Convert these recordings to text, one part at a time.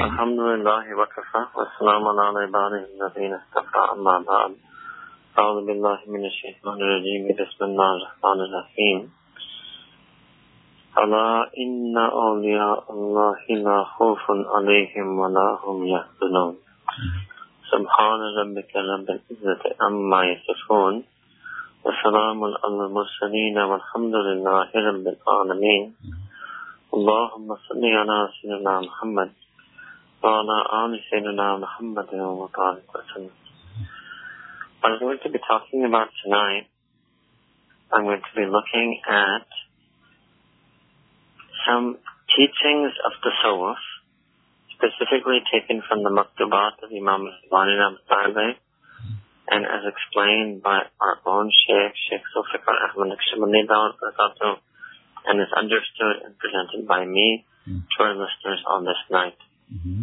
الحمد لله وكفى والسلام على عباده الذين اصطفى أما بعد. أعوذ بالله من الشيطان الرجيم. بسم الله الرحمن الرحيم. ألا إن أولياء الله لا خوف عليهم ولا هم يحزنون. سبحان ربك رب العزة عما يصفون. وسلام على المرسلين والحمد لله رب العالمين. اللهم صل على سيدنا محمد. وعلى آل سيدنا محمد وبارك وسلم I'm going to be talking about tonight, I'm going to be looking at some teachings of the Tasawwuf, specifically taken from the Maktubat of Imam Bani Abdullah, and as explained by our own Sheikh, Sheikh Zulfikar Ahmad Naqshbandi and is understood and presented by me mm. to our listeners on this night. Mm-hmm.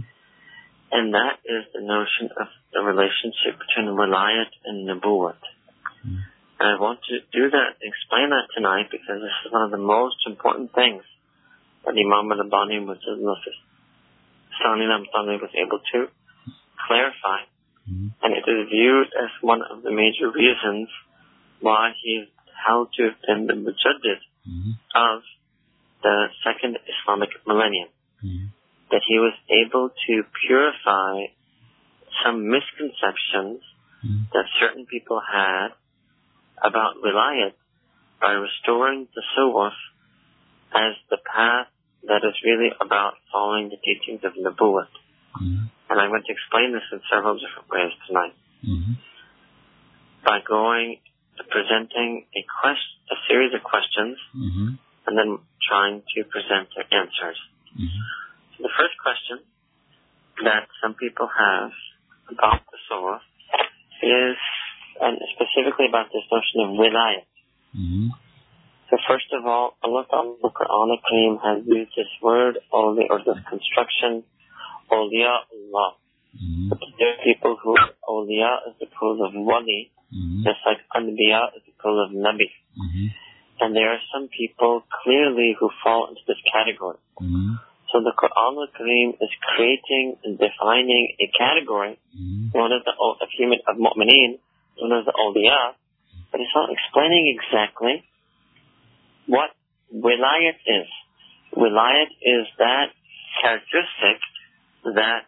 And that is the notion of the relationship between wilayat and nubuwwat. Mm. And I want to do that, explain that tonight because this is one of the most important things that Imam al-Rabbani was, was able to clarify. Mm. And it is viewed as one of the major reasons why he is held to have been the mujaddid mm-hmm. of the second Islamic millennium. Mm-hmm that he was able to purify some misconceptions mm. that certain people had about wilayat by restoring the suwaf as the path that is really about following the teachings of Nabuwat. Mm. And I'm going to explain this in several different ways tonight. Mm-hmm. By going, presenting a quest, a series of questions, mm-hmm. and then trying to present their answers. Mm-hmm. The first question that some people have about the Surah is, and specifically about this notion of wilayat. Mm-hmm. So first of all, Allah Ta'ala the Quran Kareem has used this word, only or this construction, awliya Allah. Mm-hmm. But there are people who, awliya is the plural of wali, mm-hmm. just like anbiya is the plural of nabi. Mm-hmm. And there are some people clearly who fall into this category. Mm-hmm. So the Quran al-Kareem is creating and defining a category, mm-hmm. known as the of human of mu'mineen, known as the awliya, but it's not explaining exactly what wilayat is. Wilayat is that characteristic that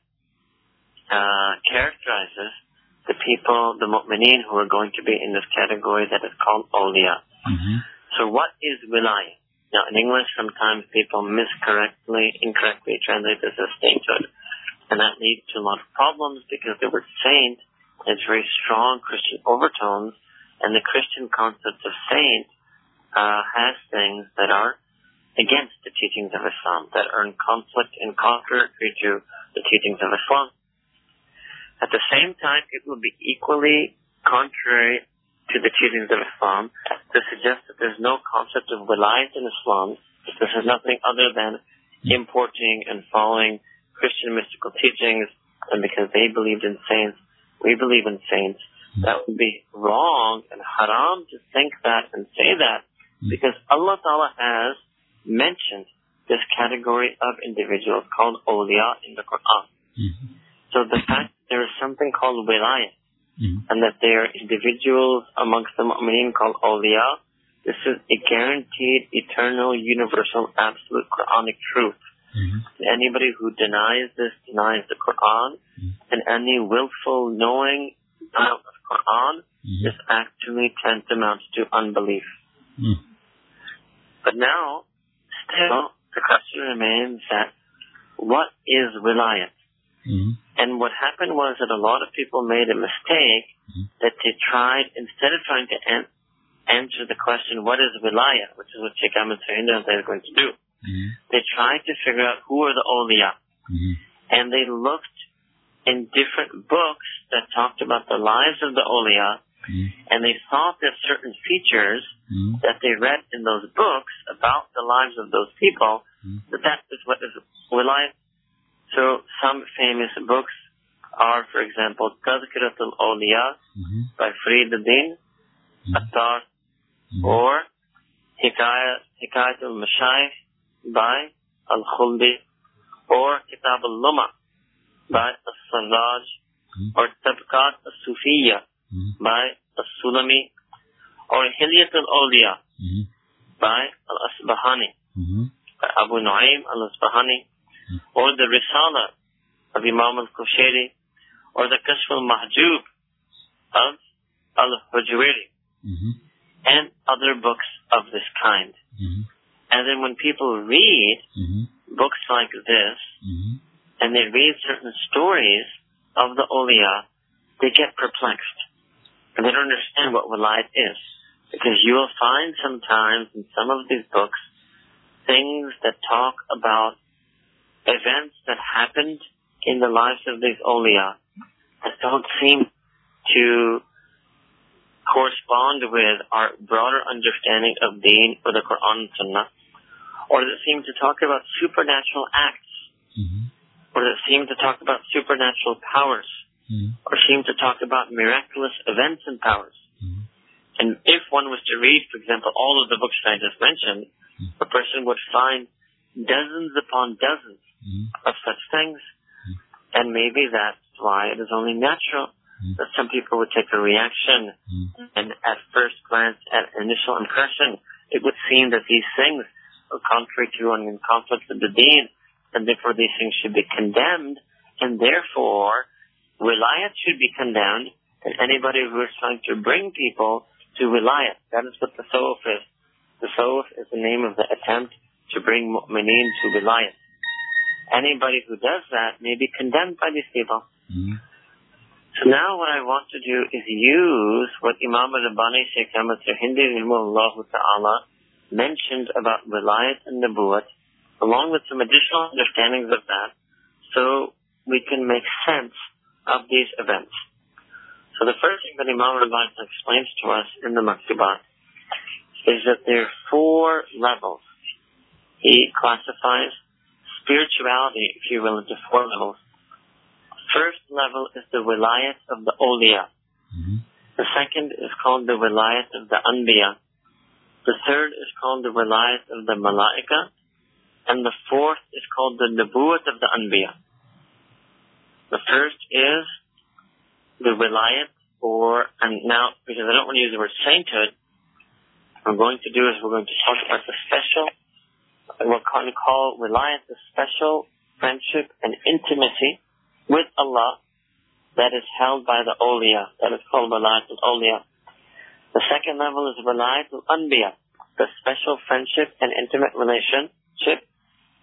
uh, characterizes the people, the mu'mineen who are going to be in this category that is called awliya. Mm-hmm. So what is wilayat? Now, in English, sometimes people miscorrectly, incorrectly translate this as sainthood. And that leads to a lot of problems because the word saint has very strong Christian overtones, and the Christian concept of saint uh, has things that are against the teachings of Islam, that are in conflict and contrary to the teachings of Islam. At the same time, it will be equally contrary to the teachings of Islam to suggest that there's no concept of wilayat in Islam, that this is nothing other than importing and following Christian mystical teachings, and because they believed in saints, we believe in saints. That would be wrong and haram to think that and say that, because Allah Ta'ala has mentioned this category of individuals called awliya in the Quran. Mm-hmm. So the fact there is something called wilayat, mm-hmm. and that they are individuals amongst the mu'mineen called awliya. This is a guaranteed, eternal, universal, absolute Quranic truth. Mm-hmm. Anybody who denies this denies the Quran, mm-hmm. and any willful knowing of the Quran mm-hmm. is actually tantamount to unbelief. Mm-hmm. But now, still, the question remains that what is wilayat? Mm-hmm. And what happened was that a lot of people made a mistake mm-hmm. that they tried, instead of trying to an- answer the question, what is wilaya, which is what Sheikh Ahmed Sayyidina is going to do, mm-hmm. they tried to figure out who are the awliya. Mm-hmm. And they looked in different books that talked about the lives of the awliya, mm-hmm. and they thought that certain features that they read in those books about the lives of those people, that that is what is wilaya so some famous books are, for example, Tazkiratul Awliya mm-hmm. by Fariduddin mm-hmm. Attar mm-hmm. or Hikayat, Hikayatul by Al-Khuldi or Kitab al-Luma by As-Sarraj, mm-hmm. or Tabqat As-Sufiya mm-hmm. by As-Sulami, or Hilyat al-Awliya mm-hmm. by Al-Asbahani, mm-hmm. by Abu Nu'aym al-Asbahani. Or the Risala of Imam al-Qushayri, or the Kashf al-Mahjub of al-Hujwiri, mm-hmm. and other books of this kind. Mm-hmm. And then when people read mm-hmm. books like this, mm-hmm. and they read certain stories of the Awliya, they get perplexed. And they don't understand what wilayat is. Because you will find sometimes in some of these books things that talk about events that happened in the lives of these awliya that don't seem to correspond with our broader understanding of deen or the Quran and Sunnah, or that seem to talk about supernatural acts, mm-hmm. or that seem to talk about supernatural powers, mm-hmm. or seem to talk about miraculous events and powers. And if one was to read, for example, all of the books that I just mentioned, mm-hmm. a person would find dozens upon dozens mm-hmm. of such things. Mm-hmm. And maybe that's why it is only natural that some people would take a reaction. And at first glance, at initial impression, it would seem that these things are contrary to and in conflict with the deen, and therefore these things should be condemned, and therefore reliance should be condemned, and anybody who is trying to bring people to reliance, that is what the tasawwuf is. The tasawwuf is the name of the attempt to bring mu'mineen to wilayat. Anybody who does that may be condemned by these people. Mm-hmm. So now what I want to do is use what Imam al-Rabbani Shaykh Ahmad Hindi ta'ala mentioned about wilayat and nabuwat, along with some additional understandings of that, so we can make sense of these events. So the first thing that Imam Rabbani explains to us in the Maktubat is that there are four levels. He classifies spirituality, if you will, into four levels. First level is the wilayat of the awliya. Mm-hmm. The second is called the wilayat of the anbiya. The third is called the wilayat of the malaika. And the fourth is called the nabuwat of the anbiya. The first is the wilayat or, and now, because I don't want to use the word sainthood, what I'm going to do is we're going to talk about the special, what we call reliance, the special friendship and intimacy with Allah that is held by the awliya. That is called reliance al-awliya. The second level is reliance al-anbiya, the special friendship and intimate relationship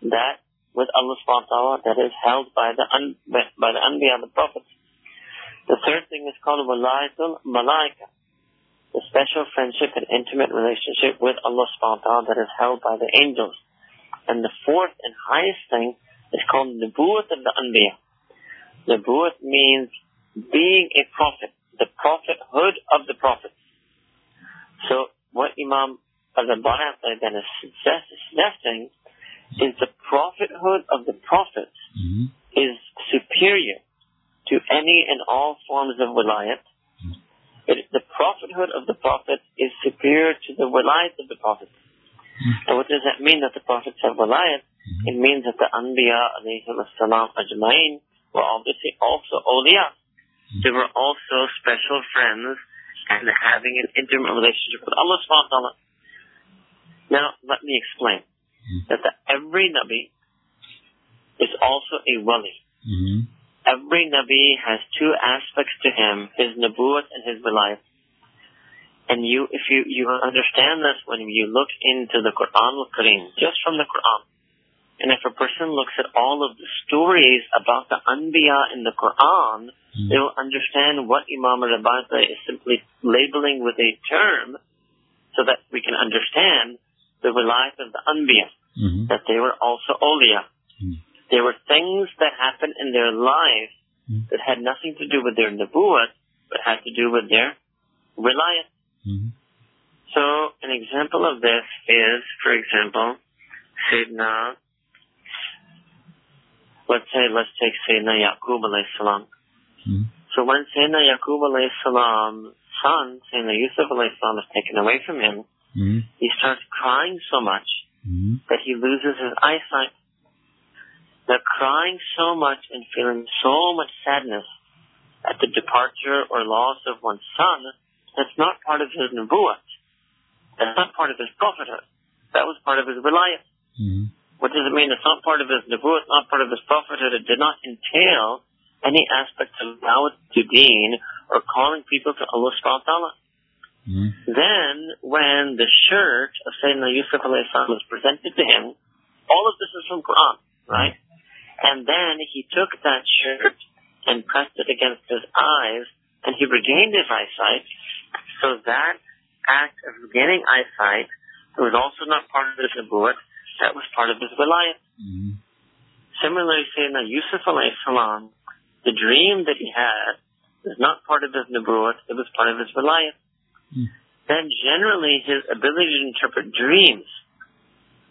that with Allah subhanahu wa ta'ala that is held by the, un, by the anbiya, the prophets. The third thing is called walayatul malaika, the special friendship and intimate relationship with Allah subhanahu wa ta'ala that is held by the angels. And the fourth and highest thing is called the Nubuwat of the Anbiya. Nubuwat means being a prophet, the prophethood of the prophets. So what Imam al-Rabbani then is suggesting is the prophethood of the prophets mm-hmm. is superior to any and all forms of wilayat. It, the prophethood of the prophet is superior to the wilayat of the prophet. And what does that mean that the prophets have wilayat? Mm-hmm. It means that the Anbiya alayhim salam ajmain were obviously also awliya. Mm-hmm. They were also special friends and having an intimate relationship with Allah subhanahu wa ta'ala. Now, let me explain mm-hmm. that the, every Nabi is also a wali. Mm-hmm. Every Nabi has two aspects to him, his Nabuwat and his Wilayat. And you, if you, you understand this when you look into the Quran al-Kareem, just from the Quran, and if a person looks at all of the stories about the Anbiya in the Quran, mm-hmm. they will understand what Imam al-Rabbani is simply labeling with a term so that we can understand the wilayat of the Anbiya, mm-hmm. that they were also awliya. Mm-hmm. There were things that happened in their life mm-hmm. that had nothing to do with their nabuwat, but had to do with their reliance. Mm-hmm. So an example of this is, for example, Sayyidina, let's say, let's take Sayyidina Yaqub alayhi salam. Mm-hmm. So when Sayyidina Yaqub alayhi salam's son, Sayyidina Yusuf alayhi salam is taken away from him, mm-hmm. he starts crying so much mm-hmm. that he loses his eyesight. They're crying so much and feeling so much sadness at the departure or loss of one's son, that's not part of his nubuwwat. That's not part of his prophethood. That was part of his reliance. Mm-hmm. What does it mean? It's not part of his nubuwwat, not part of his prophethood. It did not entail any aspect of da'wat to deen or calling people to Allah subhanahu wa ta'ala. Mm-hmm. Then, when the shirt of Sayyidina Yusuf was presented to him, all of this is from Quran, right? And then he took that shirt and pressed it against his eyes, and he regained his eyesight. So that act of regaining eyesight was also not part of his nubuwwat, that was part of his wilayat. Mm-hmm. Similarly, Sayyidina Yusuf alayhi salam, the dream that he had was not part of his nubuwwat, it was part of his wilayat. Mm. Then generally his ability to interpret dreams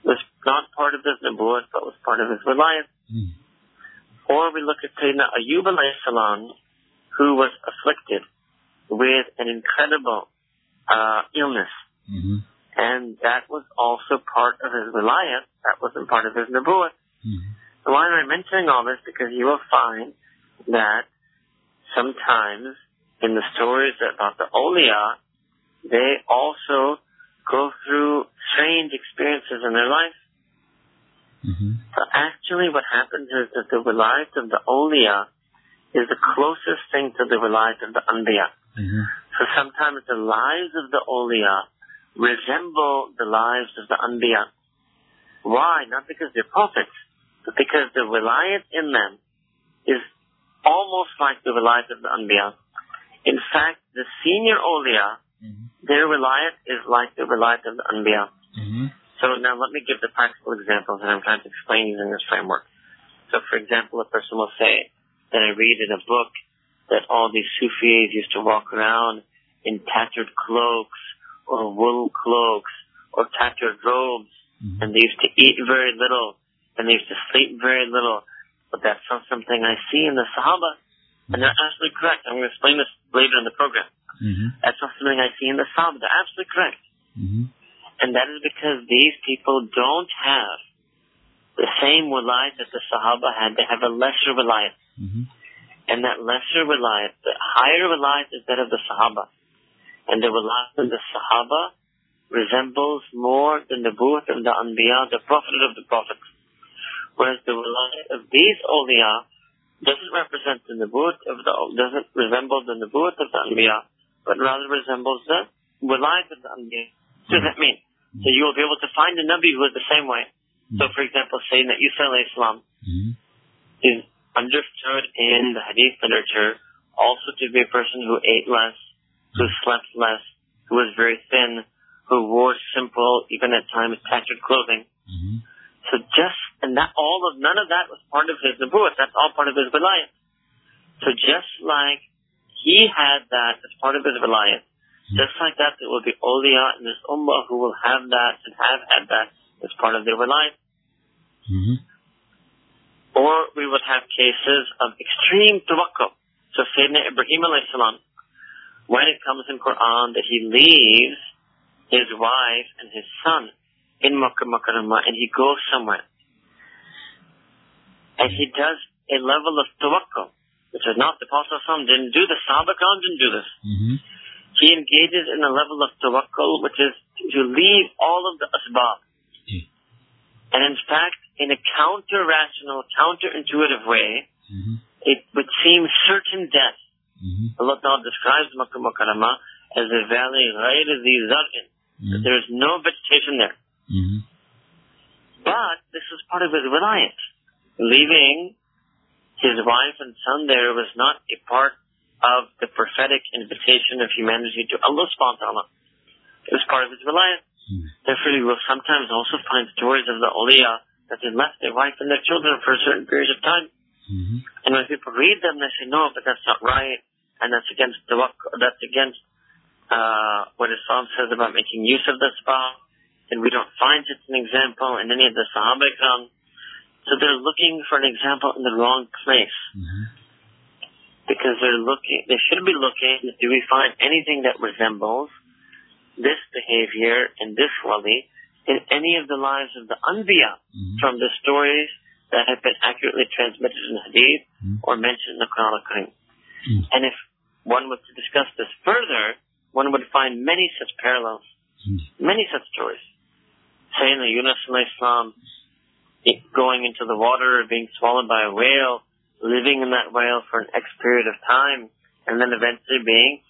was not part of his nubuwwat, but was part of his wilayat. Mm. Or we look at Sayyidina Ayyub alayhi salam, who was afflicted with an incredible uh, illness. Mm-hmm. And that was also part of his reliance. That wasn't part of his nubuwwat. Mm-hmm. So why am I mentioning all this? Because you will find that sometimes in the stories about the awliya, they also go through strange experiences in their life. Mm-hmm. So actually what happens is that the reliance of the awliya is the closest thing to the reliance of the anbiya. Mm-hmm. So sometimes the lives of the awliya resemble the lives of the anbiya. Why? Not because they're prophets, but because the reliance in them is almost like the reliance of the anbiya. In fact, the senior awliya, mm-hmm. their reliance is like the reliance of the anbiya. Mm-hmm. So now let me give the practical examples that I'm trying to explain using this framework. So for example, a person will say that I read in a book that all these Sufis used to walk around in tattered cloaks or wool cloaks or tattered robes mm-hmm. and they used to eat very little and they used to sleep very little. But that's not something I see in the Sahaba. And they're absolutely correct. I'm going to explain this later in the program. Mm-hmm. That's not something I see in the Sahaba. They're absolutely correct. Mm-hmm. And that is because these people don't have the same wilayat that the Sahaba had. They have a lesser wilayat. Mm-hmm. And that lesser wilayat, the higher reliance is that of the Sahaba. And the wilayat of the Sahaba resembles more the Nubuwwat of the Anbiya, the Prophet of the Prophets. Whereas the wilayat of these awliya doesn't represent the Nubuwwat of the, doesn't resemble the Nubuwwat of the Anbiya, but rather resembles the wilayat of the Anbiya. What does that mean? So you will be able to find a Nabi who is the same way. So for example, saying that Isa Islam mm-hmm. is understood in the Hadith literature also to be a person who ate less, who slept less, who was very thin, who wore simple, even at times tattered clothing. Mm-hmm. So just, and that all of, none of that was part of his Nubuwwat. That's all part of his Vilayat. So just like he had that as part of his Vilayat, just like that, there will be awliya in this ummah who will have that and have had that as part of their life. Mm-hmm. Or we would have cases of extreme tawakkul. So Sayyidina Ibrahim alayhi salam, when it comes in Quran that he leaves his wife and his son in Makkah Mukarramah and he goes somewhere. And he does a level of tawakkul, which is not the Prophet didn't do this, Sahaba didn't do this. Mm-hmm he engages in a level of tawakkul, which is to leave all of the asbab. Mm. And in fact, in a counter-rational, counter-intuitive way, mm-hmm. it would seem certain death. Mm-hmm. Allah Ta'ala describes Makkah Mukarramah as a valley right as the zar'in. Mm-hmm. There is no vegetation there. Mm-hmm. But this is part of his reliance. Leaving his wife and son there was not a part of the prophetic invitation of humanity to Allah subhanahu wa ta'ala. It was part of his reliance. Mm. Therefore, you will sometimes also find stories of the awliya that they left their wife and their children for a certain period of time. Mm-hmm. And when people read them, they say, no, but that's not right. And that's against the that's against uh, what Islam says about making use of the spa. And we don't find such an example in any of the Sahaba So they're looking for an example in the wrong place. Mm-hmm because they're looking, they should be looking, do we find anything that resembles this behavior in this wali in any of the lives of the Anbiya mm-hmm. from the stories that have been accurately transmitted in Hadith Mm. or mentioned in the Quran al-Karim. Mm. And if one was to discuss this further, one would find many such parallels, Mm. many such stories. Saying that Yunus it- going into the water, being swallowed by a whale, living in that whale for an X period of time, and then eventually being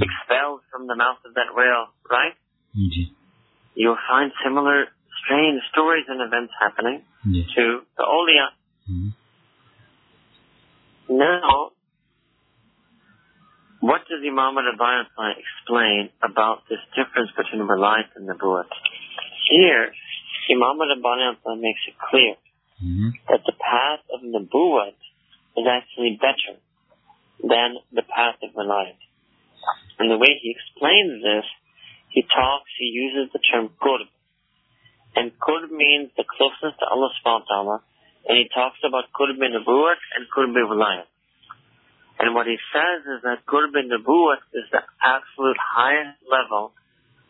expelled from the mouth of that whale, right? Ji you'll find similar strange stories and events happening yes. to the awliya. Mm-hmm. Now, what does Imam al-Bayatullah explain about this difference between the reliance and the nubuwwat? Here, Imam al-Bayatullah makes it clear mm-hmm. that the path of the nubuwwat is actually better than the path of reliance. And the way he explains this he talks, he uses the term qurb. And qurb means the closeness to Allah subhanahu wa ta'ala. And he talks about qurb nubuwat and qurb wilayat. And what he says is that qurb nubuwat is the absolute highest level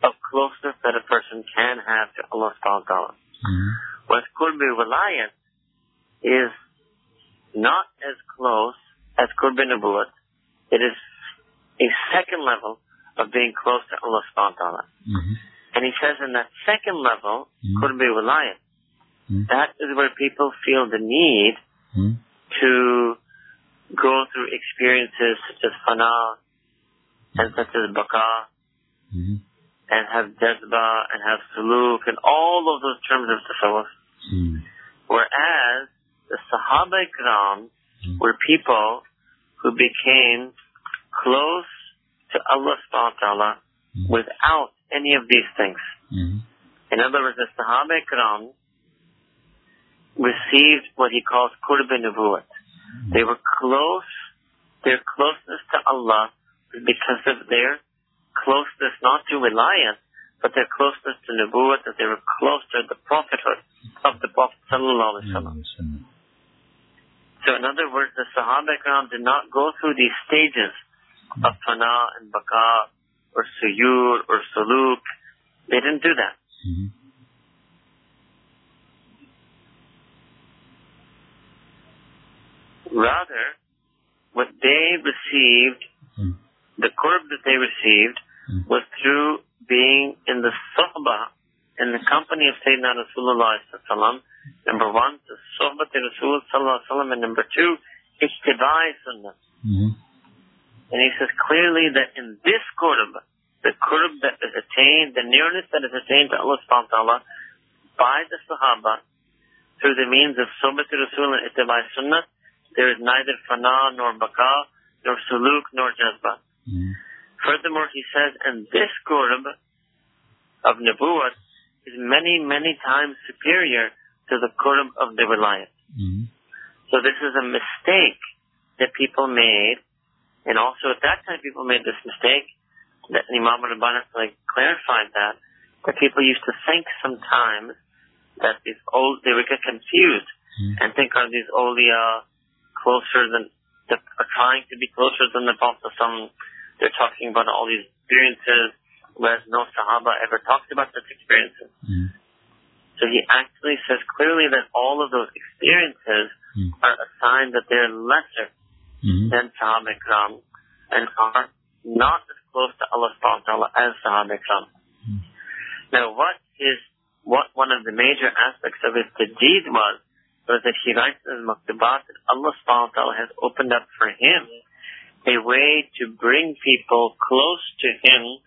of closeness that a person can have to Allah subhanahu wa ta'ala. Mm-hmm. Whereas qurb wilayat is not as close as qurb nubuwat. It is a second level of being close to Allah subhanahu wa ta'ala. Mm-hmm. And he says in that second level, mm-hmm. be reliant. mm-hmm. that is where people feel the need mm-hmm. to go through experiences such as fana, and such as baka, mm-hmm. and have jazba, and have suluk, and all of those terms of tasawwuf. Mm-hmm. Whereas the Sahaba Ikram mm-hmm. were people who became close to Allah subhanahu wa ta'ala without any of these things. Mm-hmm. In other words, the Sahaba Ikram received what he calls Qurb Nubuwat. They were close, their closeness to Allah because of their closeness not to reliance, but their closeness to Nubuwat, that they were close to the prophethood of the Prophet Sallallahu Alaihi Wasallam. So in other words, the Sahaba Ikram did not go through these stages of fana and baka or suyur or Saluk, They didn't do that. Mm-hmm. Rather, what they received, mm-hmm. the qurb that they received, mm-hmm. was through being in the sohbah, in the company of Sayyidina Rasulullah sallam, number one, the sohbah to Rasulullah and number two, ittibai sunnah. Mm-hmm. And he says clearly that in this qurb, the qurb that is attained, the nearness that is attained to Allah subhanahu wa ta'ala by the Sahaba through the means of Sobat Rasul and Ittibai Sunnah, there is neither fana nor baka, nor suluk nor jazba. Mm. Furthermore, he says, and this qurb of Nabuwat is many, many times superior to the qurb of the reliance. Mm. So this is a mistake that people made and also at that time, people made this mistake that Imam al like clarified that that people used to think sometimes that these old they would get confused mm-hmm. and think are these awliya closer than the, are trying to be closer than the Prophet. Some they're talking about all these experiences, whereas no Sahaba ever talked about such experiences. Mm-hmm. So he actually says clearly that all of those experiences mm. are a sign that they're lesser mm-hmm. than sahab ikram and are not as close to Allah subhanahu as sahab ikram. Mm-hmm. Now what his, what one of the major aspects of his tajdid was, was that he writes in his maktubat that Allah subhanahu has opened up for him a way to bring people close to him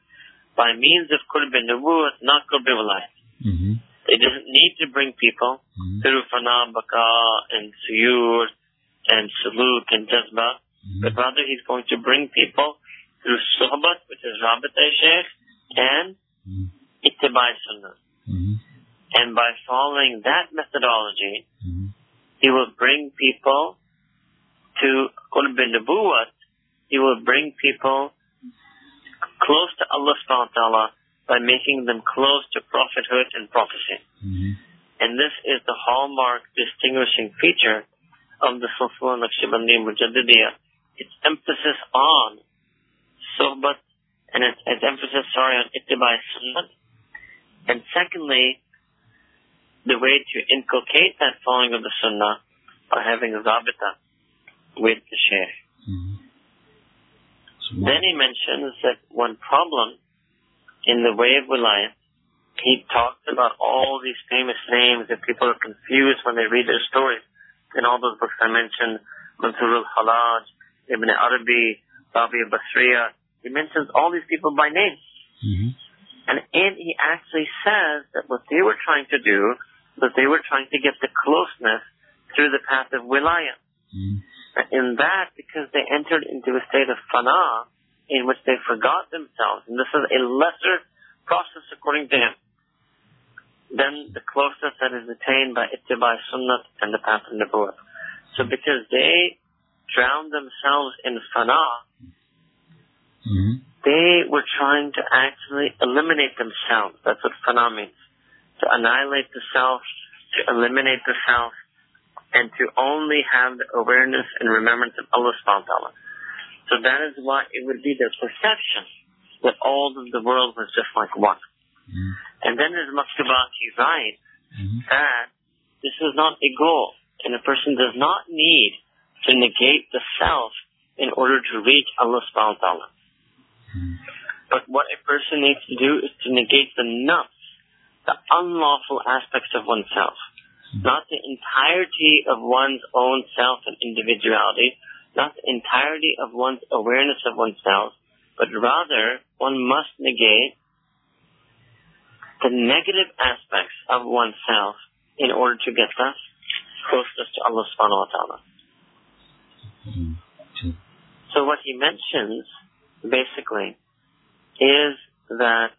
by means of qurb nubuwwat, not qurb wilayat. Mm-hmm. They didn't need to bring people mm-hmm. through fana, baka, and suyur, and suluk and jazba, mm-hmm. but rather he's going to bring people through sohbat, which is Rabbat Sheikh, and mm-hmm. Ittibai Sunnah. Mm-hmm. And by following that methodology, mm-hmm. he will bring people to Qurb Nubuwat, he will bring people close to Allah subhanahu wa ta'ala by making them close to prophethood and prophecy. Mm-hmm. And this is the hallmark distinguishing feature of the Sulfur Naqshbandi Mujaddidiyah. Its emphasis on sohbat and its, its emphasis, sorry, on ittibai sunnah. And secondly, the way to inculcate that following of the sunnah by having a rabita with the shaykh. Mm-hmm. So then he mentions that one problem in the way of wilayat, he talks about all these famous names that people are confused when they read their stories. In all those books I mentioned, Mansur al-Hallaj, Ibn Arabi, Rabia Al Basriya, he mentions all these people by name. Mm-hmm. And, and he actually says that what they were trying to do was they were trying to get the closeness through the path of wilayah. Mm. In that, because they entered into a state of fana, in which they forgot themselves, and this is a lesser process according to him, than the closeness that is attained by ittiba sunnah and the path of nubuwwah. So because they drowned themselves in fana, mm-hmm they were trying to actually eliminate themselves. That's what fana means. To annihilate the self, to eliminate the self, and to only have the awareness and remembrance of Allah subhanahu wa ta'ala. So that is why it would be the perception that all of the world was just like one. Mm-hmm. And then as Maktubat, he mm-hmm. that this is not a goal, and a person does not need to negate the self in order to reach Allah subhanahu wa ta'ala. But what a person needs to do is to negate the nafs, the unlawful aspects of oneself. Not the entirety of one's own self and individuality, not the entirety of one's awareness of oneself, but rather one must negate the negative aspects of oneself in order to get the closeness to Allah subhanahu wa ta'ala. Mm-hmm. So what he mentions basically, is that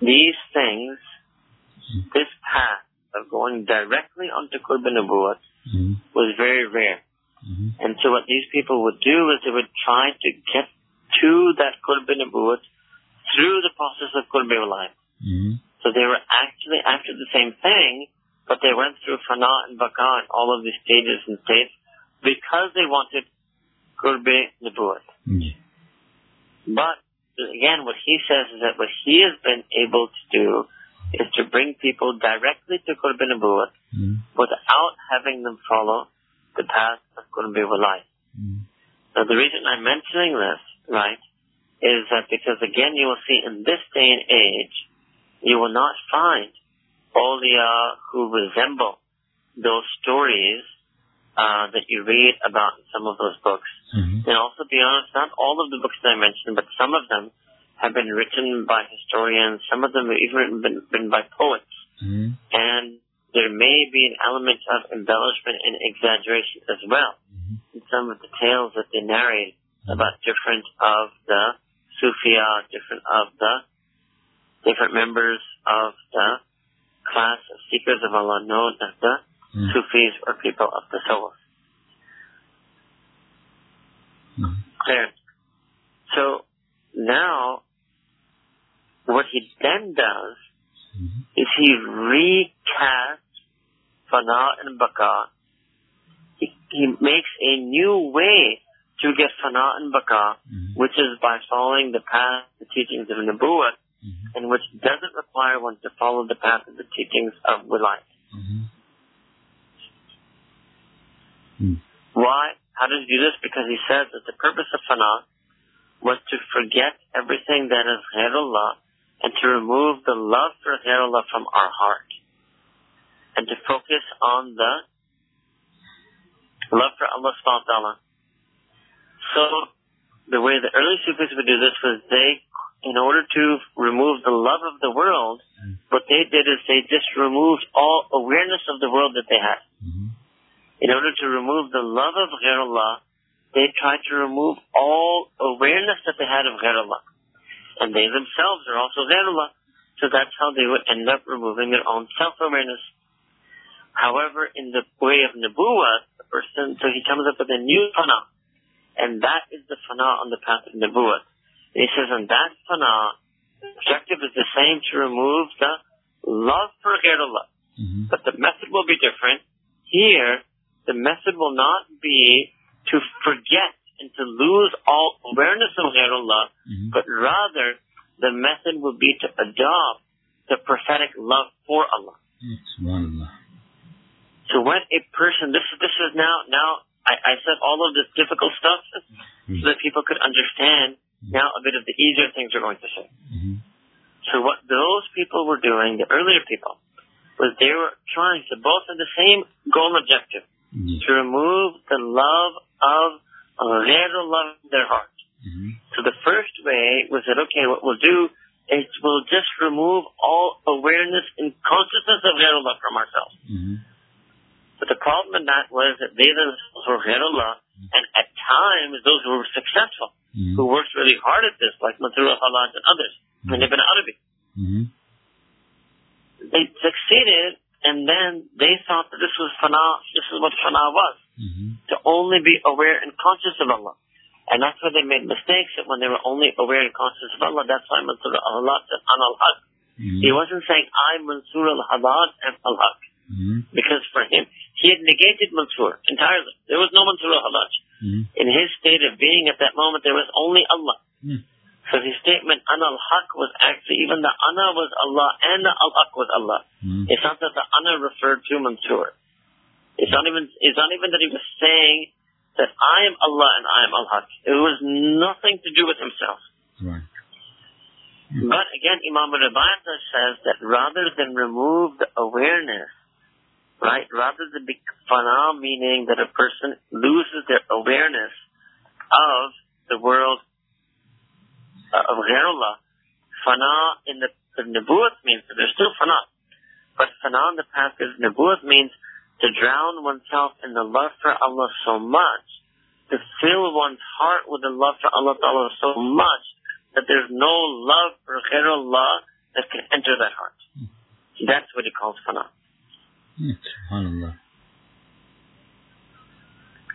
these things, this path of going directly onto Qurb Nubuwwat mm-hmm. was very rare. Mm-hmm. And so what these people would do is they would try to get to that Qurb Nubuwwat through the process of Qurb mm-hmm. So they were actually after the same thing, but they went through Fana and Baka and all of these stages and states because they wanted Qurbe Nubuwwat. Mm. But again, what he says is that what he has been able to do is to bring people directly to Qurbe Nubuwwat mm. without having them follow the path of Qurbe Walai. Mm. Now the reason I'm mentioning this, right, is that because again you will see in this day and age, you will not find awliya who resemble those stories uh, that you read about in some of those books. Mm-hmm. And also, be honest, not all of the books that I mentioned, but some of them have been written by historians. Some of them have even been written by poets. Mm-hmm. And there may be an element of embellishment and exaggeration as well mm-hmm. in some of the tales that they narrate. About different of the Sufia, different of the different members of the class of seekers of Allah known as the mm. Sufis or people of the soul. Mm. There. So now, what he then does mm-hmm. is he recasts Fana and Baka. He, he makes a new way to get Fana and Baka, mm-hmm. which is by following the path, the teachings of Nubuwwat, mm-hmm. and which doesn't require one to follow the path of the teachings of wilayat. Mm-hmm. Mm. Why? How does he do this? Because he says that the purpose of fana was to forget everything that is ghairullah and to remove the love for ghairullah from our heart and to focus on the love for Allah subhanahu wa ta'ala. So the way the early Sufis would do this was they in order to remove the love of the world, mm. what they did is they just removed all awareness of the world that they had. Mm-hmm. In order to remove the love of Ghairullah, they tried to remove all awareness that they had of Ghairullah. And they themselves are also Ghairullah. So that's how they would end up removing their own self-awareness. However, in the way of Nubuwwah, the person, so he comes up with a new fana. And that is the fana on the path of Nubuwwah. He says, and that fana, the objective is the same to remove the love for Ghairullah. Mm-hmm. But the method will be different. Here, the method will not be to forget and to lose all awareness of Ghairullah, mm-hmm. but rather the method will be to adopt the prophetic love for Allah. So when a person, this is this is now now I, I said all of this difficult stuff so that people could understand now a bit of the easier things we're going to say. Mhm. So what those people were doing, the earlier people, was they were trying to both have the same goal and objective Yes. to remove the love of ghairullah in their heart. So the first way was that okay, what we'll do is we'll just remove all awareness and consciousness of ghairullah from ourselves. But the problem in that was that they themselves were ghairullah, and at times those who were successful, Mhm. who worked really hard at this, like Mansur al-Hallaj and others, and Ibn Arabi, Mhm. they succeeded, and then they thought that this was fana, this is what fana was, Mhm. to only be aware and conscious of Allah. And that's why they made mistakes, that when they were only aware and conscious of Allah, that's why Mansur al-Hallaj said, Ana al-Haq. He Mhm. wasn't saying, I, Mansur al-Hallaj, am al-Haq. Mhm. Because for him, he had negated Mansur entirely. There was no Mansur al-Hallaj. Mhm. In his state of being at that moment, there was only Allah. Mhm. So his statement, Ana al-Haq, was actually, even the Ana was Allah and the al-Haq was Allah. Mhm. It's not that the Ana referred to Mansur. It's not even, it's not even that he was saying that I am Allah and I am al-Haq. It was nothing to do with himself. Right. But again, Imam Rabayata says that rather than remove the awareness, right, rather than be fana, meaning that a person loses their awareness of the world uh, of ghairullah, fana in the, the Nabuat means that there's still fana. But fana in the past is Nabuat means to drown oneself in the love for Allah so much, to fill one's heart with the love for Allah so much that there's no love for ghairullah that can enter that heart. That's what he calls fana. Subhanallah.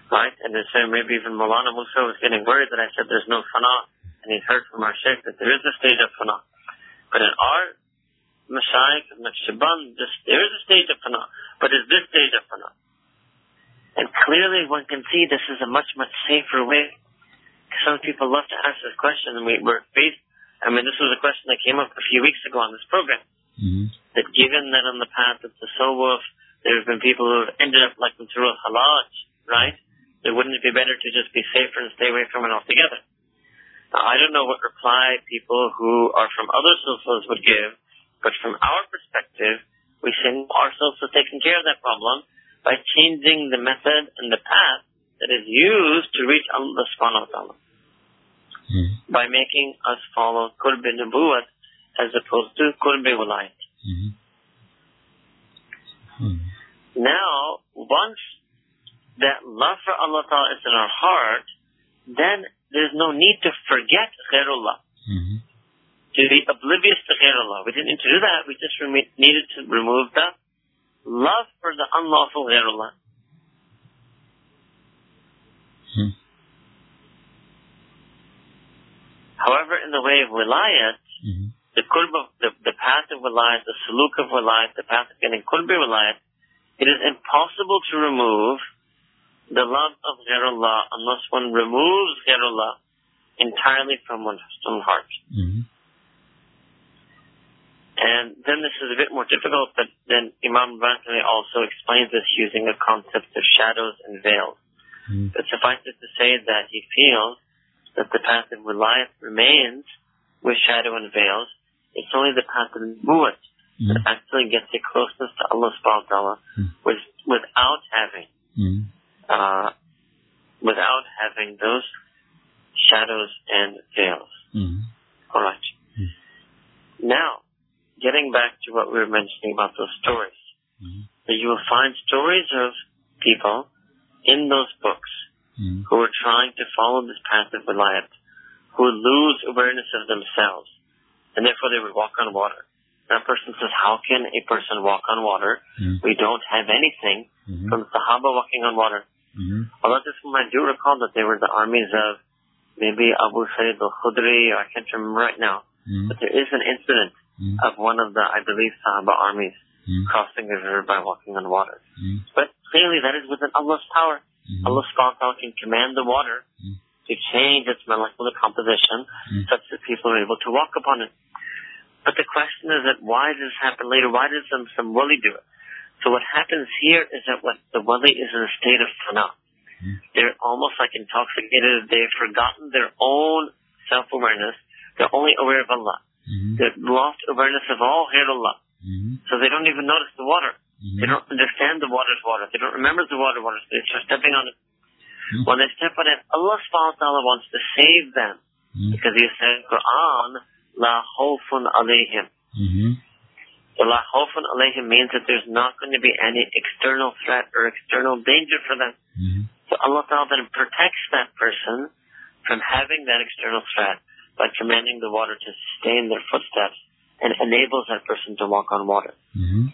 Right? And they say maybe even Maulana Musa was getting worried that I said there's no fana, and he'd heard from our sheikh that there is a stage of fana. But in our Mashaykh of Naqshband, there is a stage of fana, but it's this stage of fana. And clearly one can see this is a much, much safer way. Some people love to ask this question, and we were faced, I mean, this was a question that came up a few weeks ago on this program, Mhm. That given that on the path of the Tasawwuf, there have been people who have ended up like Mansur al-Hallaj, right? Wouldn't it be better to just be safer and stay away from it altogether? Now, I don't know what reply people who are from other sulfurs would give, but from our perspective, we say ourselves have taking care of that problem by changing the method and the path that is used to reach Allah subhanahu wa ta'ala. Mhm. By making us follow Qurb Nubuwat as opposed to Qurb Walayat. Mhm. Subhanallah. Now, once that love for Allah Ta'ala is in our heart, then there's no need to forget Ghairullah, Mhm. to be oblivious to Ghairullah. We didn't need to do that. We just rem- needed to remove the love for the unlawful Ghairullah. Mhm. However, in the way of Wilayat, Mhm. The qurb of, the, the path of Wilayat, the suluk of reliance, the path of getting qurb Wilayat, it is impossible to remove the love of Ghairullah unless one removes Ghairullah entirely from one's own heart. Mhm. And then this is a bit more difficult, but then Imam Bantani also explains this using a concept of shadows and veils. Mhm. But suffice it to say that he feels that the path of Wilayat remains with shadow and veils. It's only the path of Nubuwat that Mhm. actually gets you closeness to Allah subhanahu wa ta'ala Mhm. with, without having Mhm. uh, without having those shadows and veils. Mhm. All right. Mm. Now, getting back to what we were mentioning about those stories, Mhm. that you will find stories of people in those books who are trying to follow this path of Wilayat, who lose awareness of themselves, and therefore they would walk on water. That person says, how can a person walk on water? Mhm. We don't have anything Mhm. from Sahaba walking on water. Mhm. Although this I do recall that they were the armies of maybe Abu Sayyid al-Khudri, I can't remember right now, Mhm. but there is an incident Mhm. of one of the, I believe, Sahaba armies Mhm. crossing the river by walking on water. Mhm. But clearly that is within Allah's power. Allah subhanahu wa ta'ala can command the water. To change its molecular composition Mm. such that people are able to walk upon it. But the question is that why does this happen later? Why does some, some wali do it? So what happens here is that what the wali is in a state of fana. Mm. They're almost like intoxicated. They've forgotten their own self-awareness. They're only aware of Allah. Mhm. They've lost awareness of all hair Allah. Mhm. So they don't even notice the water. They Mhm. don't understand the water's water. They don't remember the water water. They start stepping on it. Mhm. When they step on it, Allah subhanahu wa ta'ala wants to save them. Mhm. Because He said in Quran, La khawfun alayhim. Mhm. So La khawfun alayhim means that there's not going to be any external threat or external danger for them. Mhm. So Allah Ta'ala then protects that person from having that external threat by commanding the water to sustain their footsteps and enables that person to walk on water. Mhm.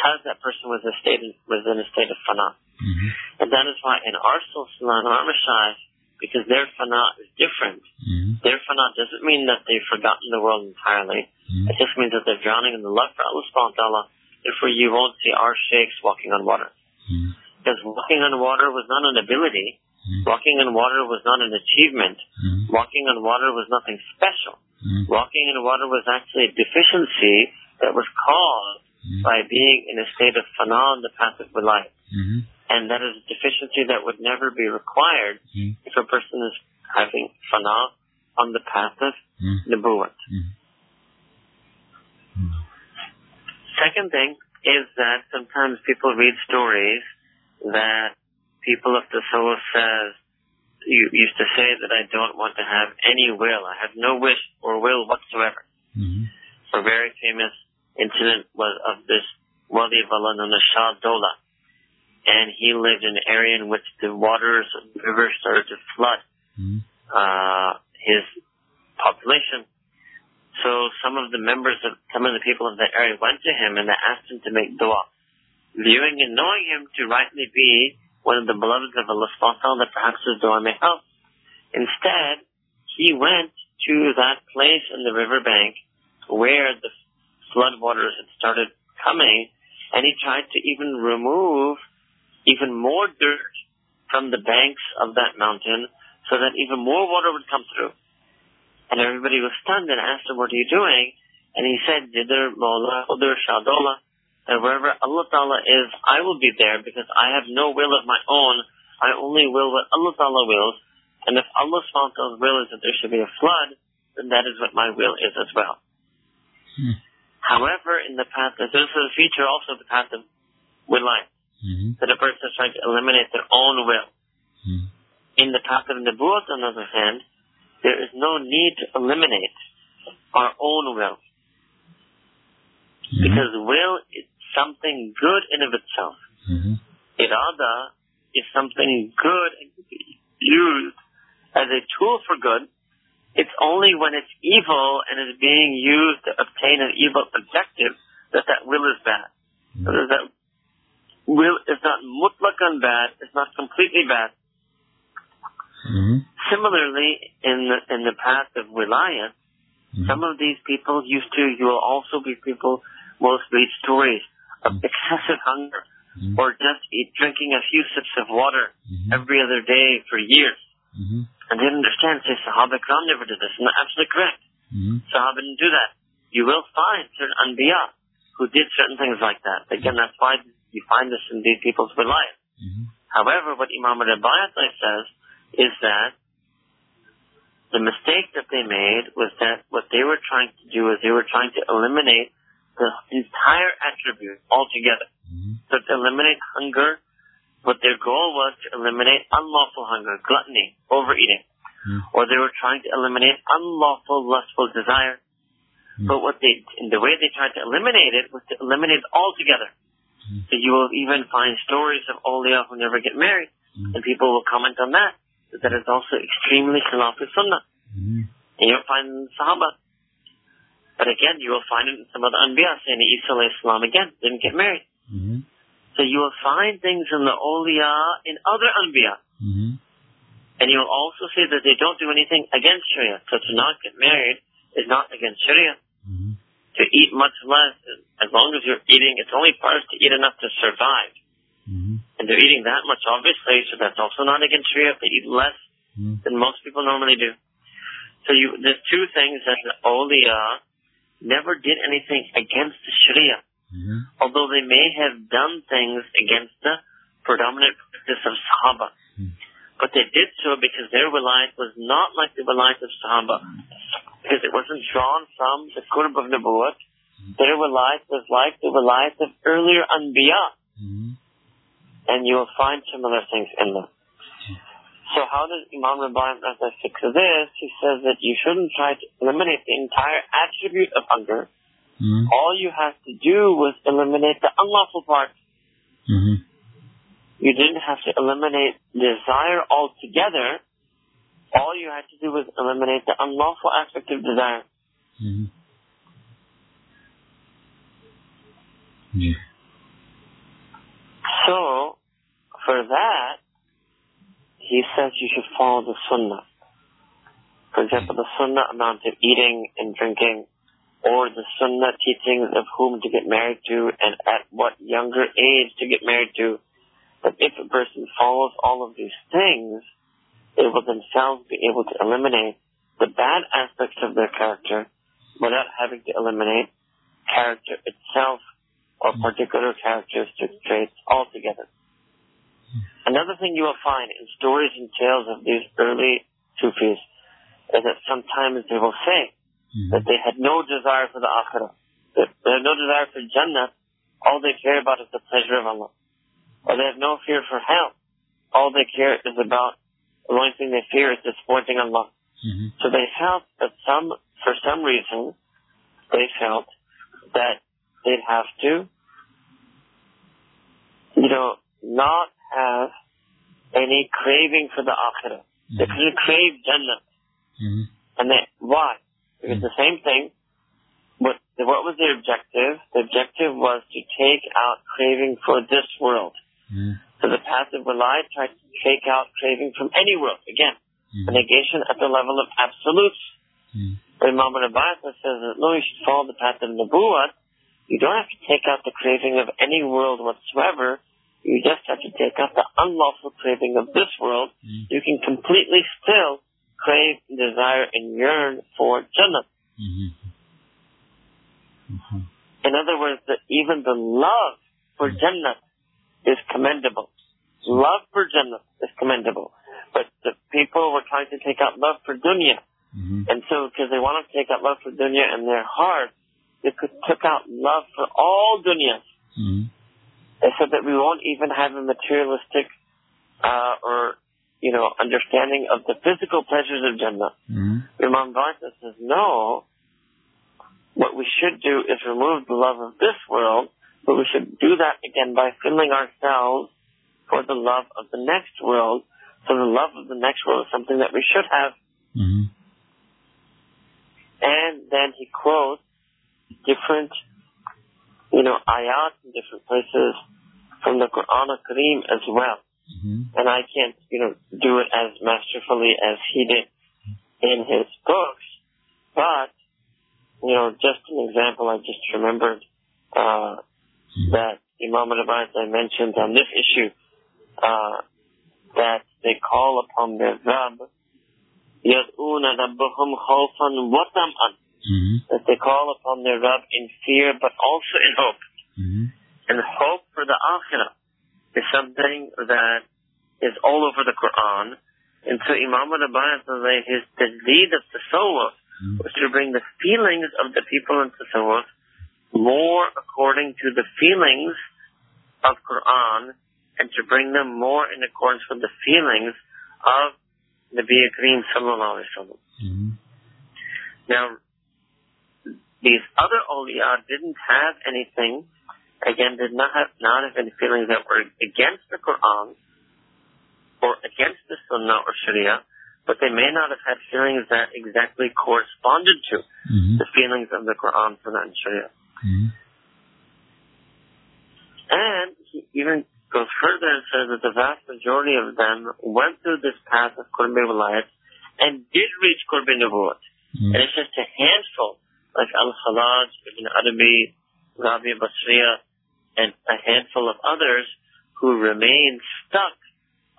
Because that person was, a state, was in a state of fana. Mhm. And that is why in our Sulsalan, our Mashayikh, because their fana is different, Mhm. their fana doesn't mean that they've forgotten the world entirely. Mhm. It just means that they're drowning in the love for Allah subhanahu wa ta'ala. Therefore you won't see our sheikhs walking on water. Mhm. Because walking on water was not an ability. Mhm. Walking on water was not an achievement. Mhm. Walking on water was nothing special. Walking in water was actually a deficiency that was caused Mhm. by being in a state of fana on the path of wilayat. Mhm. And that is a deficiency that would never be required Mhm. if a person is having fana on the path of Mhm. Mhm. Mhm. Second thing is that sometimes people read stories that people of the soul says you used to say that I don't want to have any will. I have no wish or will whatsoever. Mhm. A very famous incident was of this Wali of Allah known as Shah Dola. And he lived in an area in which the waters of the river started to flood Mhm. uh, his population. So some of the members of some of the people of that area went to him and they asked him to make dua, viewing and knowing him to rightly be one of the beloveds of Allah subhanahu that perhaps his dua may help. Instead, he went to that place in the riverbank where the flood waters had started coming and he tried to even remove even more dirt from the banks of that mountain so that even more water would come through. And everybody was stunned and asked him, what are you doing? And he said, Jidr, Mawla, Udur, Shah Dola, and wherever Allah Ta'ala is, I will be there because I have no will of my own. I only will what Allah Ta'ala wills. And if Allah ta'ala's will is that there should be a flood, then that is what my will is as well. Mhm. However, in the path, this is a feature also of the path of wilayat, Mhm. that a person is trying to eliminate their own will. Mhm. In the path of Nabuwat, on the other hand, there is no need to eliminate our own will. Mhm. Because will is something good in of itself. Mhm. Irada is something good and can be used as a tool for good. It's only when it's evil and is being used to obtain an evil objective that that will is bad. So there's that will is not mutlaqan bad, it's not completely bad. Mhm. Similarly, in the, in the path of wilayah, Mhm. some of these people used to, you will also be people most read stories of excessive hunger Mhm. or just eat, drinking a few sips of water Mhm. every other day for years. Mhm. And they didn't understand, say Sahaba Ikram never did this. And that's absolutely correct. Mhm. Sahaba didn't do that. You will find certain Anbiya who did certain things like that. Again, that's why you find this in these people's wilayah. Mhm. However, what Imam Rabayat says is that the mistake that they made was that what they were trying to do is they were trying to eliminate the entire attribute altogether. Mhm. So to eliminate hunger, what their goal was to eliminate unlawful hunger, gluttony, overeating. Mhm. Or they were trying to eliminate unlawful lustful desire. Mhm. But what they, in the way they tried to eliminate it was to eliminate it altogether. Mhm. So you will even find stories of awliya who never get married. Mhm. And people will comment on that. That is also extremely khilaf sunnah. Mhm. And you'll find Sahaba. But again, you will find it in some of the Anbiya saying Isa alayhi salam again didn't get married. Mhm. So you will find things in the awliya in other Anbiya. Mhm. And you will also see that they don't do anything against Sharia. So to not get married is not against Sharia. Mhm. To eat much less, as long as you're eating, it's only part to eat enough to survive. Mhm. And they're eating that much, obviously, so that's also not against Sharia. If they eat less Mm-hmm. than most people normally do. So you, there's two things that the awliya never did anything against the Sharia, Mm-hmm. although they may have done things against the predominant practice of Sahaba. Mm. But they did so because their reliance was not like the reliance of Sahaba. Because it wasn't drawn from the Qurb of Nabuwat. Their wilayat was like the wilayat of earlier Anbiya. Mm-hmm. And you will find similar things in them. So how does Imam Rabbi Nazar fix this? He says that you shouldn't try to eliminate the entire attribute of hunger. Mm-hmm. All you have to do was eliminate the unlawful part. Mm-hmm. You didn't have to eliminate desire altogether. All you had to do was eliminate the unlawful aspect of desire. Mm-hmm. Yeah. So, for that, he says you should follow the sunnah. For example, the sunnah amount of eating and drinking, or the sunnah teachings of whom to get married to and at what younger age to get married to. But if a person follows all of these things, they will themselves be able to eliminate the bad aspects of their character without having to eliminate character itself or particular characteristic traits altogether. Another thing you will find in stories and tales of these early Sufis is that sometimes they will say that they had no desire for the akhirah. That they had no desire for Jannah. All they care about is the pleasure of Allah. Or they have no fear for hell. All they care is about, the only thing they fear is disappointing Allah. Mm-hmm. So they felt that some, for some reason, they felt that they'd have to, you know, not have any craving for the akhirah. They couldn't crave Jannah. Mm-hmm. And they, why? Because the same thing, what, what was the objective? The objective was to take out craving for this world. Mm-hmm. So the passive rely tried to take out craving from any world. Again, a negation at the level of absolutes. Mm-hmm. But Imam Abbas says that no, you should follow the path of Nabuwat. You don't have to take out the craving of any world whatsoever. You just have to take out the unlawful craving of this world. Mm-hmm. You can completely still crave, desire, and yearn for Jannah. Mm-hmm. Mm-hmm. In other words, that even the love for Jannah is commendable. Love for Jannah is commendable. But the people were trying to take out love for dunya. Mm-hmm. And so, because they wanted to take out love for dunya in their heart, they could took out love for all dunya. Mm-hmm. They said that we won't even have a materialistic, uh, or, you know, understanding of the physical pleasures of Jannah. Mm-hmm. Imam Bartha says, no, what we should do is remove the love of this world, but we should do that again by filling ourselves for the love of the next world. So the love of the next world is something that we should have. Mm-hmm. And then he quotes different, you know, ayat in different places from the Quran al-Kareem as well. Mm-hmm. And I can't, you know, do it as masterfully as he did in his books. But, you know, just an example, I just remembered, uh, that Imam Rabbani I mentioned on this issue, uh, that they call upon their Rabb, يَدْعُونَ رَبَّهُمْ خَوْفًا وَطَمْعًا Mm-hmm. That they call upon their Rabb in fear, but also in hope. Mm-hmm. And hope for the Akhirah is something that is all over the Quran. And so Imam Rabbani, his lead of Tasawwuf was to bring the feelings of the people in Tasawwuf more according to the feelings of Quran and to bring them more in accordance with the feelings of the Kareem sallallahu alaihi wasallam. Mm-hmm. Now, these other awliya didn't have anything, again, did not have, not have any feelings that were against the Quran or against the Sunnah or Sharia, but they may not have had feelings that exactly corresponded to Mm-hmm. the feelings of the Quran, Sunnah, and Sharia. Mm-hmm. And he even goes further and says that the vast majority of them went through this path of Qurbi Wilayat and did reach Qurbi Nubuwat. Mm-hmm. And it's just a handful, like Al-Hallaj, Ibn Arabi, Rabia Basriya, and a handful of others who remain stuck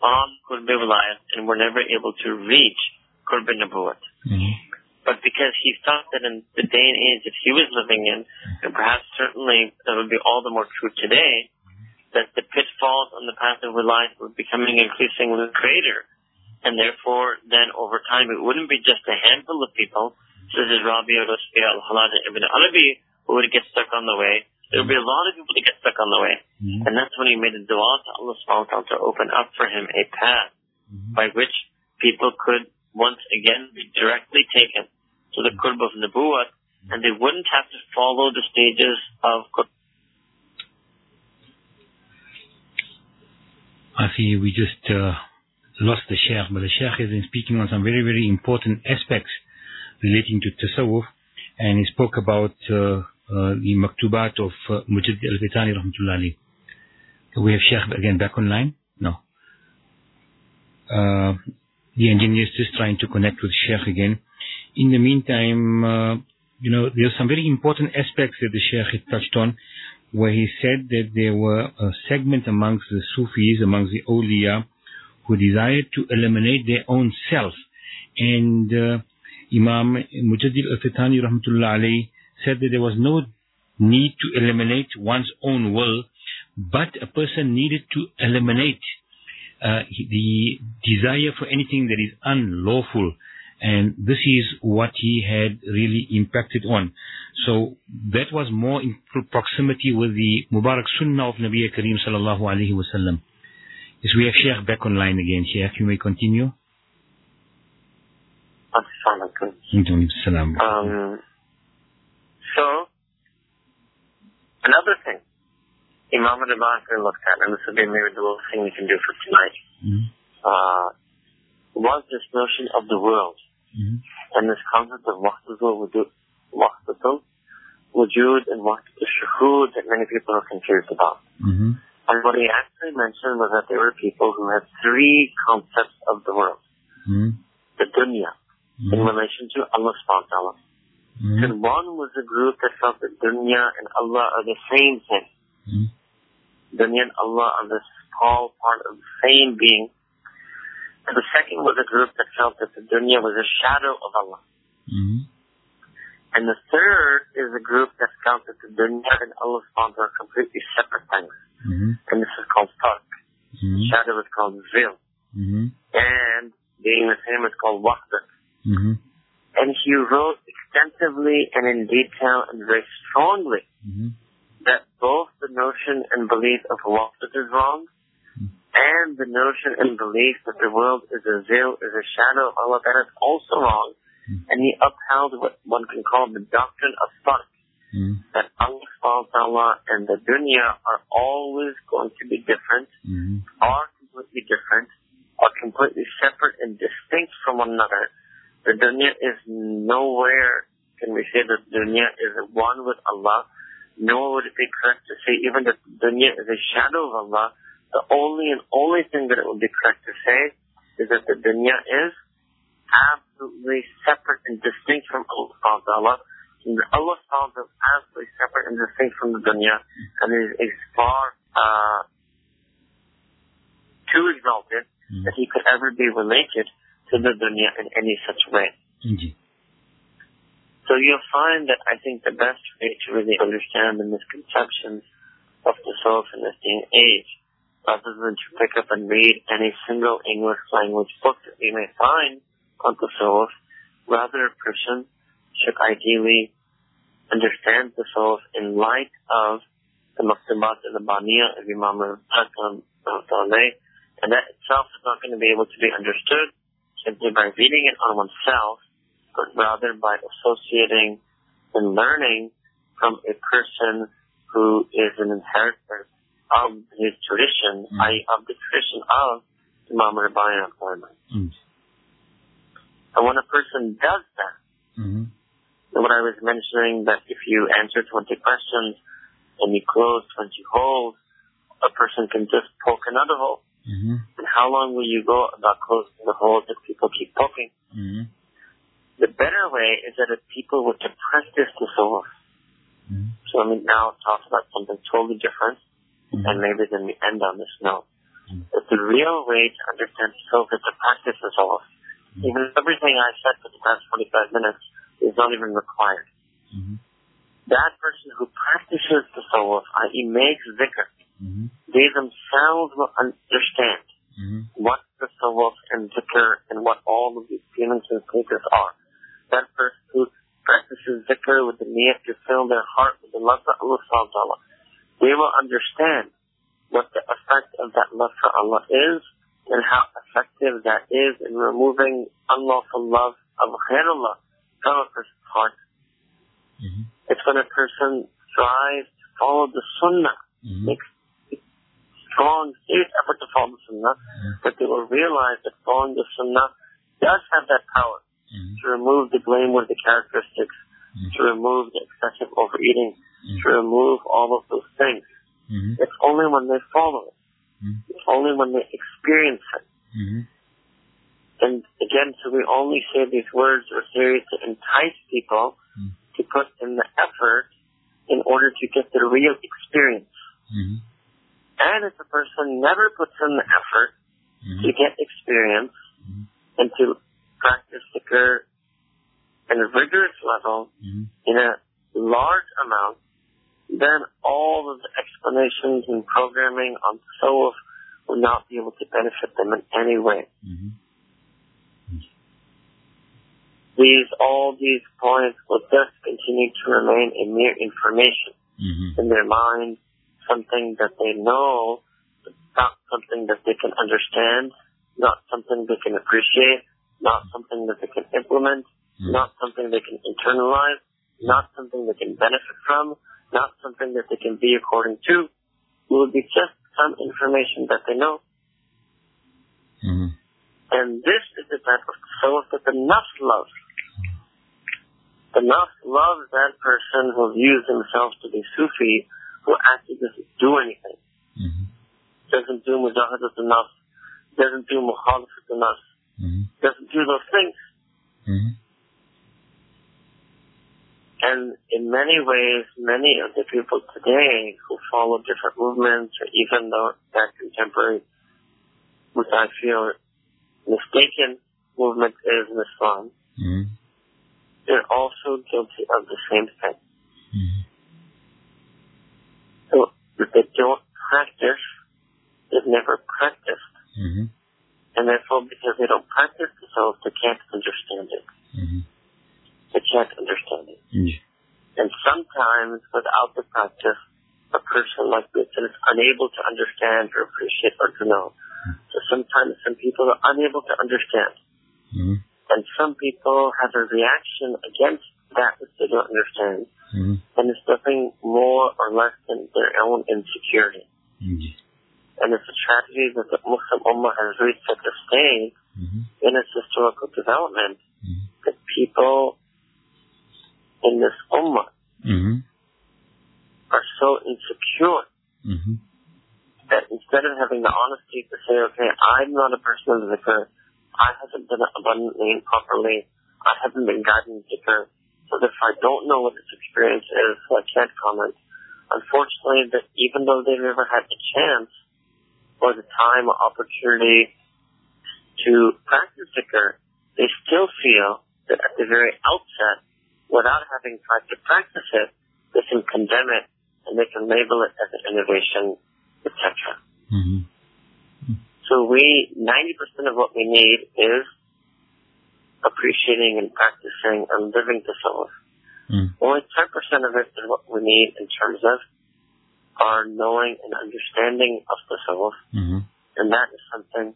on Qurb Wilayat and were never able to reach Qurb Nabuwat. Mm-hmm. But because he thought that in the day and age that he was living in, and perhaps certainly that would be all the more true today, that the pitfalls on the path of Wilayat were becoming increasingly greater. And therefore, then over time, it wouldn't be just a handful of people, such as Rabi al-Rusbi al-Hallaj ibn Arabi, who would get stuck on the way. There would be a lot of people to get stuck on the way. Mm-hmm. And that's when he made a dua to Allah subhanahu wa ta'ala to open up for him a path Mm-hmm. by which people could once again be directly taken to the Qurb of Nabuwat and they wouldn't have to follow the stages of Qurb. I see we just uh, lost the Sheikh, but the Sheikh has been speaking on some very, very important aspects relating to Tasawwuf, and he spoke about uh, the maktubat of uh, Mujaddid Alf-i-Thani rahmatullah alayhi. We have Sheikh again back online? No. Uh, the engineer is just trying to connect with Sheikh again. In the meantime, uh, you know, there are some very important aspects that the Sheikh had touched on, where he said that there were a segment amongst the Sufis, amongst the awliya, who desired to eliminate their own self. And uh, Imam Mujaddid Alf-i-Thani rahmatullah alayhi said that there was no need to eliminate one's own will, but a person needed to eliminate uh, the desire for anything that is unlawful. And this is what he had really impacted on. So that was more in proximity with the Mubarak Sunnah of Nabi Kareem sallallahu alayhi wa sallam. Yes, we have Sheikh back online again. Sheikh, you may continue. Um, so, another thing Imam al-Bakr looked at, and this would be maybe the little thing we can do for tonight, Mm-hmm. uh, was this notion of the world Mm-hmm. and this concept of wahdatul wujud, wahdatul wujud and wahdatul shuhud that many people are confused about. Mm-hmm. And what he actually mentioned was that there were people who had three concepts of the world. Mm-hmm. The dunya, in relation to Allah subhanahu wa ta'ala. Mm-hmm. And one was a group that felt that dunya and Allah are the same thing. Mm-hmm. Dunya and Allah are the small part of the same being. And the second was a group that felt that the dunya was a shadow of Allah. Mm-hmm. And the third is a group that felt that the dunya and Allah are completely separate things. Mm-hmm. And this is called farq. Mm-hmm. Shadow is called zil. Mm-hmm. And being the same is called wahdat. Mm-hmm. And he wrote extensively and in detail and very strongly Mm-hmm. that both the notion and belief of wahdat is wrong and the notion and belief that the world is a veil, is a shadow of Allah, that is also wrong. And he upheld what one can call the doctrine of farq. Mm-hmm. that Allah subhanahu wa ta'ala and the dunya are always going to be different, Mm-hmm. are completely different, are completely separate and distinct from one another. The dunya is nowhere, can we say that dunya is one with Allah, nor would it be correct to say even that dunya is a shadow of Allah. The only and only thing that it would be correct to say is that the dunya is absolutely separate and distinct from Allah. And Allah is absolutely separate and distinct from the dunya and is, is far uh, too exalted that he could ever be related to the dunya in any such way. Indeed. So you'll find that I think the best way to really understand the misconceptions of the soul in this day and age, rather than to pick up and read any single English language book that we may find on the soul, rather a person should ideally understand the soul in light of the Maktubat al-Baniya of Imam al-Hakam and that itself is not going to be able to be understood simply by reading it on oneself, but rather by associating and learning from a person who is an inheritor of his tradition, Mm. i.e. of the tradition of Imam Rabbani al Mm. And when a person does that, Mm-hmm. what I was mentioning that if you answer 20 questions and you close 20 holes, a person can just poke another hole. Mm-hmm. And how long will you go about closing the holes if people keep poking? Mm-hmm. The better way is that if people were to press this to source. Mm-hmm. So let me now talk about something totally different, Mm-hmm. and maybe then we end on this note. that the real way to understand self is to practice the soul. Even everything I said for the past 45 minutes is not even required. That person who practices the soul, i.e. makes zikr, they themselves will understand what the soul and zikr and what all of these feelings and states are. That person who practices zikr with the niyat to fill their heart with the love for Allah subhanahu they will understand what the effect of that love for Allah is and how effective that is in removing unlawful love of ghairullah from a person's heart. Mm-hmm. It's when a person strives to follow the sunnah, mm-hmm. makes strong, serious effort to follow the sunnah, mm-hmm. that they will realize that following the sunnah does have that power mm-hmm. to remove the blameworthy characteristics, mm-hmm. to remove the excessive overeating, mm-hmm. to remove all of those things. It's only when they follow it mm-hmm. only when they experience it. Mm-hmm. And again, so we only say these words or series to entice people mm-hmm. to put in the effort in order to get the real experience. Mm-hmm. And if a person never puts in the effort to mm-hmm. get experience mm-hmm. and to practice zikr in a rigorous level in a large amount, then all of the explanations and programming on soul will not be able to benefit them in any way. Mm-hmm. These, all these points will just continue to remain a mere information mm-hmm. in their mind, something that they know, not something that they can understand, not something they can appreciate, not something that they can implement, mm-hmm. not something they can internalize, not something they can benefit from, not something that they can be according to. It will be just some information that they know. Mm-hmm. And this is the type of soul that the nafs loves. The nafs loves that person who views themselves to be Sufi, who actually doesn't do anything. Mm-hmm. Doesn't do mujahadat enough, doesn't do mukhalafat enough, mm-hmm. doesn't do those things. Mm-hmm. And in many ways, many of the people today who follow different movements, or even though that contemporary, which I feel mistaken movement is in Islam, mm-hmm. they're also guilty of the same thing. Mm-hmm. So if they don't practice, they've never practiced. Mm-hmm. And therefore, because they don't practice the self, they can't understand it. Mm-hmm they can't understand it. Mm. And sometimes without the practice, a person like this is unable to understand or appreciate or to know. So sometimes some people are unable to understand. Mm. And some people have a reaction against that which they don't understand. Mm. And it's nothing more or less than their own insecurity. Mm. And it's a tragedy that the Muslim Ummah has reached such a stage mm-hmm. in its historical development mm-hmm. that people in this ummah mm-hmm. are so insecure mm-hmm. that instead of having the honesty to say, okay, I'm not a person of the current, I haven't been abundantly and properly, I haven't been guided in zikr, so if I don't know what this experience is, so I can't comment. Unfortunately, that even though they've never had the chance or the time or opportunity to practice zikr, they still feel that at the very outset, without having tried to practice it, they can condemn it and they can label it as an innovation, etc. Mm-hmm. So we, 90% of what we need is appreciating and practicing and living the soul. Mm. Only 10% of it is what we need in terms of our knowing and understanding of the soul. Mm-hmm. And that is something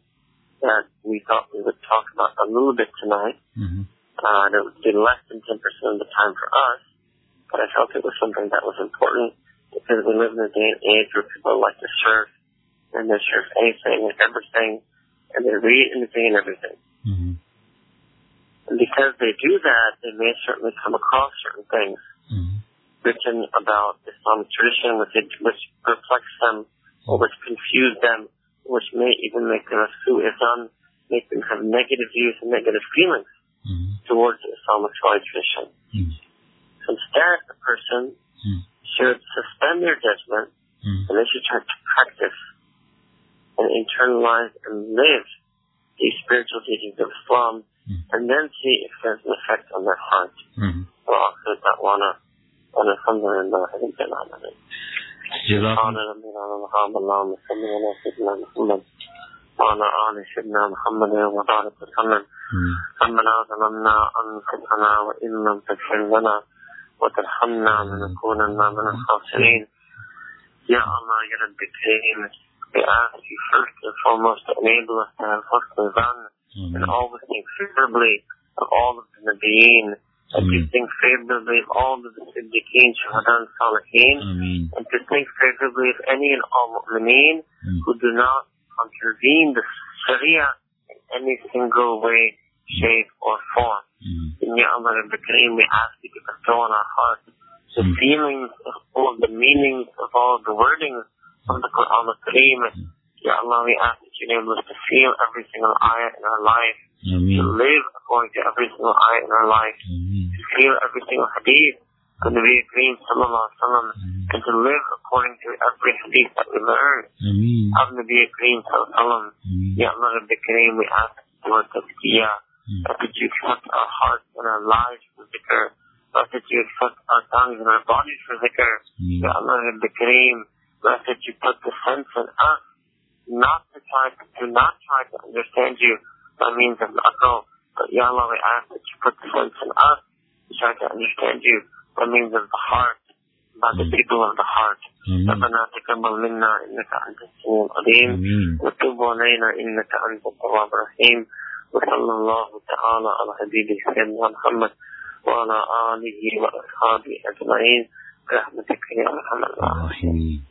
that we thought we would talk about a little bit tonight. Mm-hmm. Uh, and it would be less than 10% of the time for us, but I felt it was something that was important because we live in a day and age where people like to surf and they surf anything and everything and they read anything and everything. Mm-hmm. And because they do that, they may certainly come across certain things mm-hmm. written about Islamic tradition which, it, which perplex them or which confuse them, which may even make them assume Islam, make them have negative views and negative feelings mm. towards Islamic tradition. Mm. So instead, the person mm. should suspend their judgment mm. and they should try to practice and internalize and live these spiritual teachings of Islam. And then see if there's an effect on their heart. Mhm. وآخر دعوانا أن الحمد لله رب العالمين. جزاكم سبحان ربنا وبحمد اللهم صل على سيدنا محمد وعلى آل سيدنا محمد وبارك وسلم Mm. ربنا ظلمنا أنفسنا وإن لم تغفر لنا وترحمنا لنكونن من الخاسرين يا الله يا رب الكريم we ask you first and foremost to enable us to have husnul zan and Amen. always think favorably of all of the Nabiyeen and to think favorably of all of the Siddiqeen, Shuhada and Salihin and to think favorably of any and all mu'mineen Mm. who do not contravene the Sharia in any single way, shape, or form. Mm-hmm. In Ya Allah Rabbi Kareem, we ask you to bestow on our hearts the feelings of all the meanings of all the wordings of the Quran Kareem. Ya Allah, we ask that you enable us to feel every single ayah in our life, to live according to every single ayah in our life, Amen. to feel every single hadith of the Nabi Kareem Sallallahu Alaihi Wasallam, and to live according to every hadith that we learn Amen. of Nabi Kareem Sallallahu Alaihi Wasallam. Ya Allah Rabbi Kareem, we ask for tazkiyah, Mm. that you accept our hearts and our lives for zikr, that you accept our tongues and our bodies for zikr. Ya. Allah Rabbi Kareem, that you put the sense in us not to try to, do not try to understand you by means of the akal, but Ya Allah, we ask that you put the sense in us to try to understand you by means of the heart, by the Mm. people of the heart. Amen. ربنا تقبل منا انك انت السميع العليم Amen. وتب علينا انك انت التواب الرحيم وصلى الله تعالى على حبيبه سيدنا محمد وعلى اله واصحابه اجمعين برحمتك يا ارحم الراحمين الراحمين